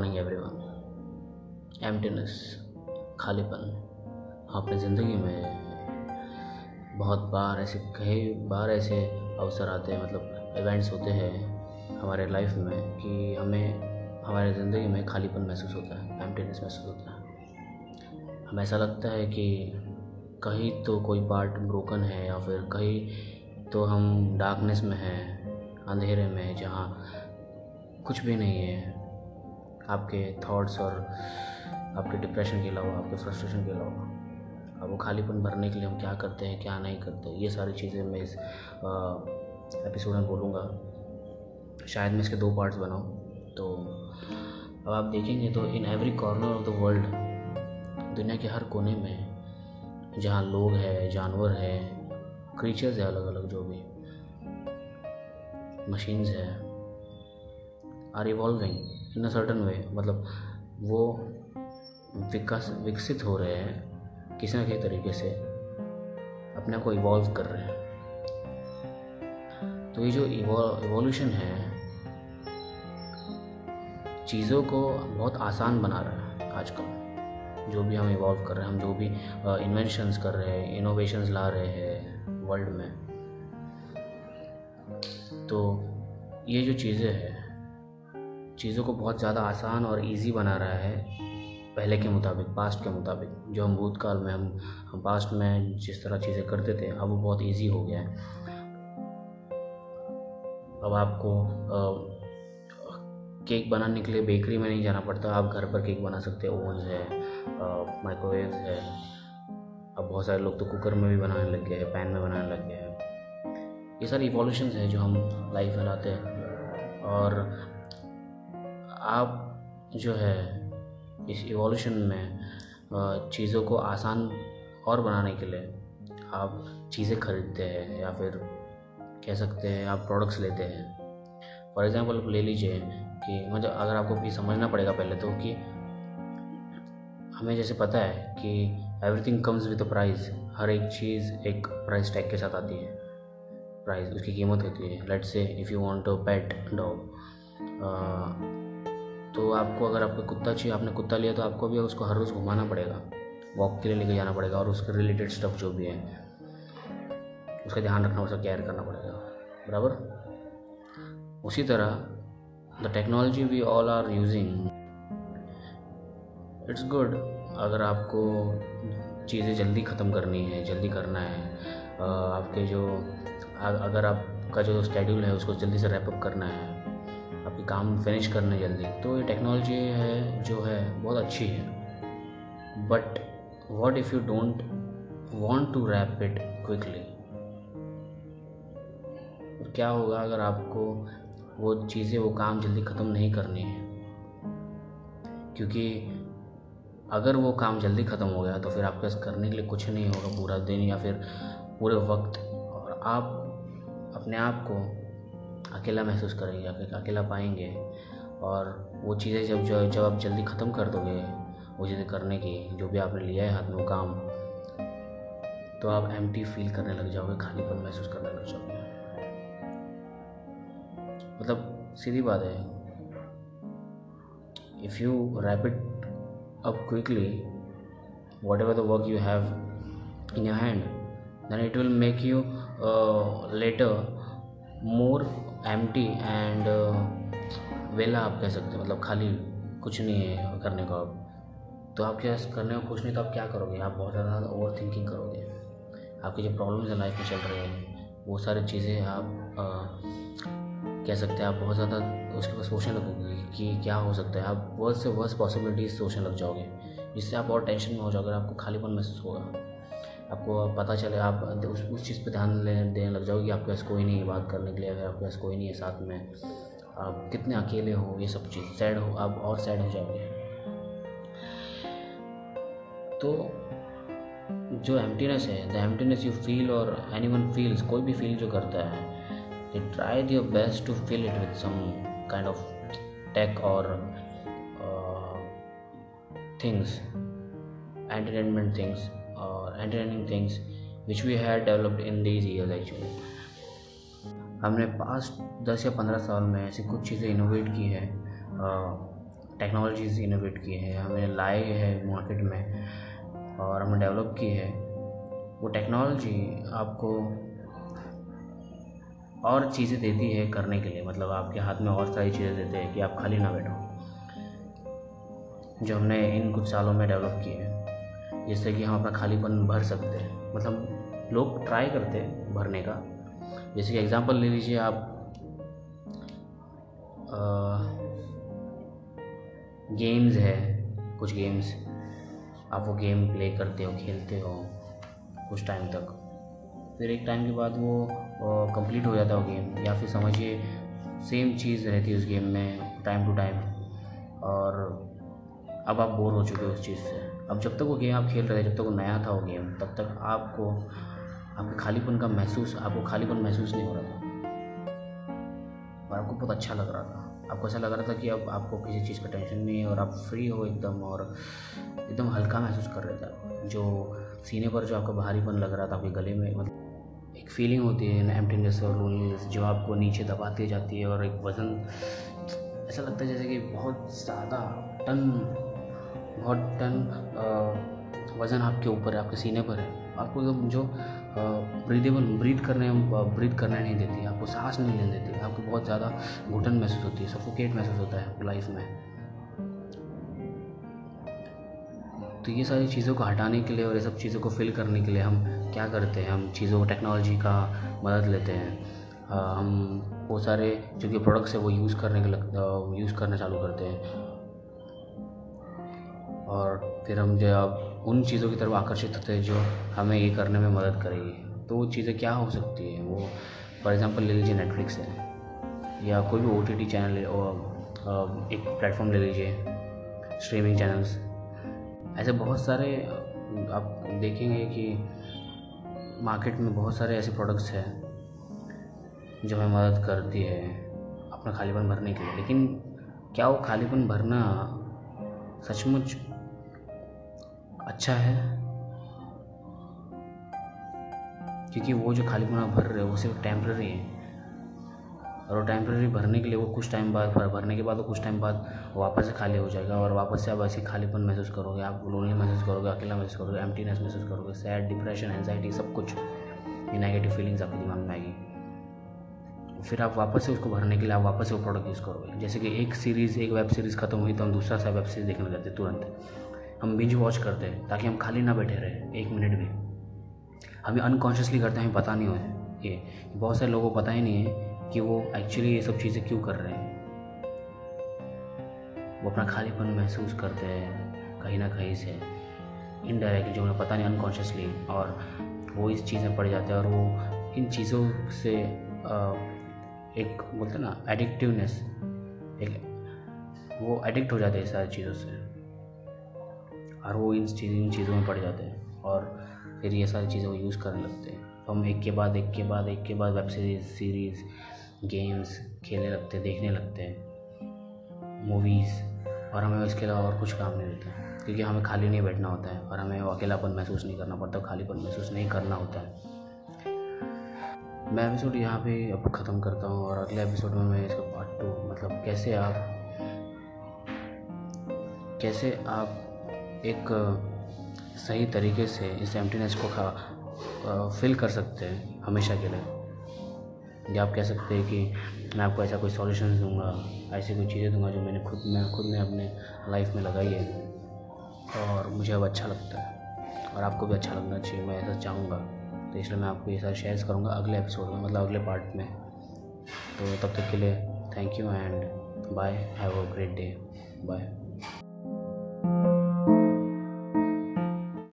Morning everyone emptiness खालीपन। अपनी ज़िंदगी में बहुत बार ऐसे, कई बार ऐसे अवसर आते हैं मतलब इवेंट्स होते हैं हमारे लाइफ में कि हमें, हमारे ज़िंदगी में खालीपन महसूस होता है एम्प्टीनेस महसूस होता है। हमें ऐसा लगता है कि कहीं तो कोई पार्ट ब्रोकन है या फिर कहीं तो हम डार्कनेस में हैं, अंधेरे में, जहाँ कुछ भी नहीं है। आपके थॉट्स और आपके डिप्रेशन के अलावा, आपके फ्रस्ट्रेशन के अलावा। अब वो खालीपन भरने के लिए हम क्या करते हैं, क्या नहीं करते ये सारी चीज़ें मैं इस एपिसोड में बोलूँगा। शायद मैं इसके दो पार्ट्स बनाऊँ। तो अब आप देखेंगे तो in every corner of the world दुनिया के हर कोने में जहाँ लोग हैं, जानवर हैं क्रीचर्स हैं अलग अलग जो भी मशीन्स है are evolving in a certain way मतलब वो विकास, विकसित हो रहे हैं, किसी न किसी तरीके से अपने को इवॉल्व कर रहे हैं। तो ये जो इवोल्यूशन है, चीज़ों को बहुत आसान बना रहा है आजकल। जो भी हम इवॉल्व कर रहे हैं, हम जो भी इन्वेंशंस कर रहे हैं इनोवेशंस ला रहे हैं वर्ल्ड में तो ये जो चीज़ें हैं चीज़ों को बहुत ज़्यादा आसान और इजी बना रहा है पहले के मुताबिक पास्ट के मुताबिक। जो हम भूतकाल में हम हम पास्ट में जिस तरह चीज़ें करते थे अब वो बहुत इजी हो गया है। अब आपको आ, केक बनाने के लिए बेकरी में नहीं जाना पड़ता। आप घर पर केक बना सकते हैं ओवन है माइक्रोवेव है। अब बहुत सारे लोग तो कुकर में भी बनाने लग गए हैं पैन में बनाने लग गए हैं। ये सारी इवोल्यूशन हैं जो हम लाइफ में लाते हैं। और आप जो है इस इवोल्यूशन में चीज़ों को आसान और बनाने के लिए आप चीज़ें खरीदते हैं या फिर कह सकते हैं आप प्रोडक्ट्स लेते हैं। फॉर एग्ज़ाम्पल आप ले लीजिए कि मतलब अगर आपको भी समझना पड़ेगा पहले तो कि हमें जैसे पता है कि एवरीथिंग कम्स विद प्राइस हर एक चीज़ एक प्राइस टैग के साथ आती है। प्राइस उसकी कीमत होती है। Let's say if you want to pet dog तो आपको अगर आपको कुत्ता चाहिए, आपने कुत्ता लिया तो आपको भी उसको हर रोज़ घुमाना पड़ेगा। वॉक के लिए लेके जाना पड़ेगा और उसके रिलेटेड स्टफ़ जो भी है, उसका ध्यान रखना उसका केयर करना पड़ेगा। बराबर? उसी तरह the technology we all are using it's good अगर आपको चीज़ें जल्दी ख़त्म करनी है, जल्दी करना है आपके जो अगर आपका जो स्केड्यूल है, उसको जल्दी से रैपअप करना है आपके काम फिनिश करने जल्दी। तो ये टेक्नोलॉजी है, जो है, बहुत अच्छी है। But what if you don't want to wrap it quickly क्या होगा अगर आपको वो चीज़ें, वो काम जल्दी ख़त्म नहीं करनी है? क्योंकि अगर वो काम जल्दी ख़त्म हो गया तो फिर आपके पास करने के लिए कुछ नहीं होगा, पूरा दिन या फिर पूरे वक्त। और आप अपने आप को अकेला महसूस करेंगे अकेला पाएँगे। और वो चीज़ें जब जो, जब आप जल्दी ख़त्म कर दोगे, वो चीज़ें करने की, जो भी आपने लिया है हाथ में काम तो आप एम फील करने लग जाओगे, खालीपन महसूस करने लग जाओगे। मतलब सीधी बात है if you wrap it up quickly whatever the work you have in your hand then it will make you later more empty and वेला आप कह सकते हैं मतलब खाली कुछ नहीं है करने को आप तो आप क्या करने को कुछ नहीं तो आप क्या करोगे? आप बहुत ज़्यादा ओवर थिंकिंग करोगे। आपकी जो प्रॉब्लम्स हैं लाइफ में चल रहे हैं वो सारी चीज़ें आप आ, कह सकते हैं आप बहुत ज़्यादा उसके पास सोचने लगोगे कि क्या हो सकता है। आप वर्स्ट से वर्स्ट पॉसिबिलिटीज सोचने लग जाओगे जिससे आप और टेंशन में हो जाओगे आपको खालीपन महसूस होगा। आपको पता चले, आप उस उस चीज़ पे ध्यान देने लग जाओगे कि आपके पास कोई नहीं है बात करने के लिए, अगर आपके पास कोई नहीं है साथ में, आप कितने अकेले हो, ये सब चीज़, सैड हो, आप और सैड हो जाओगे। तो जो एम्प्टीनेस है द एम्प्टीनेस यू फील और एनी वन फील्स कोई भी फील जो करता है they try your best to feel it with some kind of tech और things entertainment things entertaining things which we had developed in these years, actually. हमने past दस या पंद्रह साल में ऐसी कुछ चीज़ें इनोवेट की है टेक्नोलॉजीज़ इनोवेट की हैं, हमें लाए हैं मार्केट में और हमने डेवलप की है। वो टेक्नोलॉजी आपको और चीज़ें देती है करने के लिए मतलब आपके हाथ में और सारी चीज़ें देते हैं कि आप खाली ना बैठो। जो हमने इन कुछ सालों में डेवलप किए हैं। जिससे कि हम अपना खालीपन भर सकते हैं। मतलब लोग ट्राई करते हैं भरने का। जैसे कि एग्ज़ाम्पल ले लीजिए आप आ, गेम्स है कुछ गेम्स आप वो गेम प्ले करते हो खेलते हो कुछ टाइम तक। फिर एक टाइम के बाद वो कंप्लीट हो जाता है वो गेम या फिर समझिए सेम चीज़ रहती है उस गेम में टाइम टू टाइम और अब आप बोर हो चुके हो उस चीज़ से। अब जब तक वो गेम आप खेल रहे थे, जब तक वो नया था वो गेम तब तक आपको, आपके खालीपन का महसूस, आपको खालीपन महसूस नहीं हो रहा था। और आपको बहुत अच्छा लग रहा था। आपको ऐसा लग रहा था कि अब आपको किसी चीज़ का टेंशन नहीं है और आप फ्री हो एकदम और एकदम हल्का महसूस कर रहे थे जो सीने पर जो आपका भारीपन लग रहा था आपके गले में मतलब एक फीलिंग होती है एम्प्टीनेस और लोनलीनेस जो आपको नीचे दबाती जाती है और एक वज़न, ऐसा लगता है जैसे कि बहुत ज़्यादा टन बहुत टन वज़न आपके ऊपर है, आपके सीने पर है। आपको एकदम जो ब्रीदेबल ब्रीथ करने ब्रीथ करने नहीं देती, आपको सांस नहीं लेने देती, आपको बहुत ज़्यादा घुटन महसूस होती है सफोकेट महसूस होता है आपको लाइफ में। तो ये सारी चीज़ों को हटाने के लिए और ये सब चीज़ों को फिल करने के लिए हम क्या करते हैं? हम चीज़ों को टेक्नोलॉजी का मदद लेते हैं। हम वो सारे जो कि प्रोडक्ट्स है वो यूज़ करने के लग यूज़ करना चालू करते हैं। और फिर हम जो अब उन चीज़ों की तरफ़ आकर्षित होते हैं जो हमें ये करने में मदद करेगी। तो वो चीज़ें क्या हो सकती है? वो फॉर एग्ज़ाम्पल ले लीजिए नेटफ्लिक्स है या कोई भी ओ टी टी चैनल एक प्लेटफॉर्म ले लीजिए स्ट्रीमिंग चैनल्स ऐसे बहुत सारे, आप देखेंगे कि मार्केट में बहुत सारे ऐसे प्रोडक्ट्स हैं जो हमें मदद करती है अपना खालीपन भरने के लिए। लेकिन क्या वो खालीपन भरना सचमुच अच्छा है? क्योंकि वो जो खालीपन आप भर रहे हो, वो सिर्फ़ टेम्प्रेरी है। और वो टेम्प्रेरी भरने के लिए वो कुछ टाइम बाद भरने के बाद वो कुछ टाइम बाद वापस से खाली हो जाएगा और वापस से आप ऐसे खालीपन महसूस करोगे, आप लोनली महसूस करोगे, अकेला महसूस करोगे एम्प्टीनेस महसूस करोगे सैड डिप्रेशन एनजाइटी सब कुछ। ये नेगेटिव फीलिंग्स आपके दिमाग में आएगी। फिर आप वापस से उसको भरने के लिए आप वापस से वो प्रोडक्ट यूज़ करोगे। जैसे कि एक सीरीज़ एक वेब सीरीज़ खत्म हुई तो हम दूसरा सा वेब सीरीज़ देखने जाते तुरंत। हम बिंज वॉच करते हैं, ताकि हम खाली ना बैठे रहे, एक मिनट भी। हमें अनकॉन्शियसली करते हैं पता नहीं हो। ये, बहुत सारे लोगों को पता ही नहीं है कि वो एक्चुअली ये सब चीज़ें क्यों कर रहे हैं। वो अपना खालीपन महसूस करते हैं, कहीं ना कहीं से। इनडायरेक्टली जो उन्हें पता नहीं अनकॉन्शियसली और वो इस चीज़ में पड़ जाते हैं, और वो इन चीज़ों से एक बोलते ना एडिक्टिवनेस एक, वो एडिक्ट हो जाते हैं सारी चीज़ों से। और वो इन चीज़, इन चीज़ों में पड़ जाते हैं और फिर ये सारी चीज़ें वो यूज़ करने लगते हैं। तो हम एक के बाद, एक के बाद, एक के बाद वेब सीरीज़ सीरीज़, गेम्स खेलने लगते हैं, देखने लगते हैं, मूवीज़ और हमें इसके अलावा और कुछ काम नहीं रहता क्योंकि हमें खाली नहीं बैठना होता है और हमें अकेलापन महसूस नहीं करना पड़ता, खालीपन महसूस नहीं करना होता है। मैं एपिसोड यहाँ पे अब ख़त्म करता हूँ और अगले एपिसोड में मैं इसका पार्ट टू मतलब कैसे आप कैसे आप एक सही तरीके से इस एम्प्टीनेस को खा फिल कर सकते हैं हमेशा के लिए। या आप कह सकते हैं कि मैं आपको ऐसा कोई सॉल्यूशन दूँगा, ऐसी कोई चीज़ें दूँगा जो मैंने खुद, में खुद ने अपने लाइफ में लगाई है और मुझे अब अच्छा लगता है और आपको भी अच्छा लगना चाहिए, मैं ऐसा चाहूँगा। तो इसलिए मैं आपको ये सारे शेयर करूँगा अगले एपिसोड में मतलब अगले पार्ट में। तो तब तक के लिए thank you and bye have a great day bye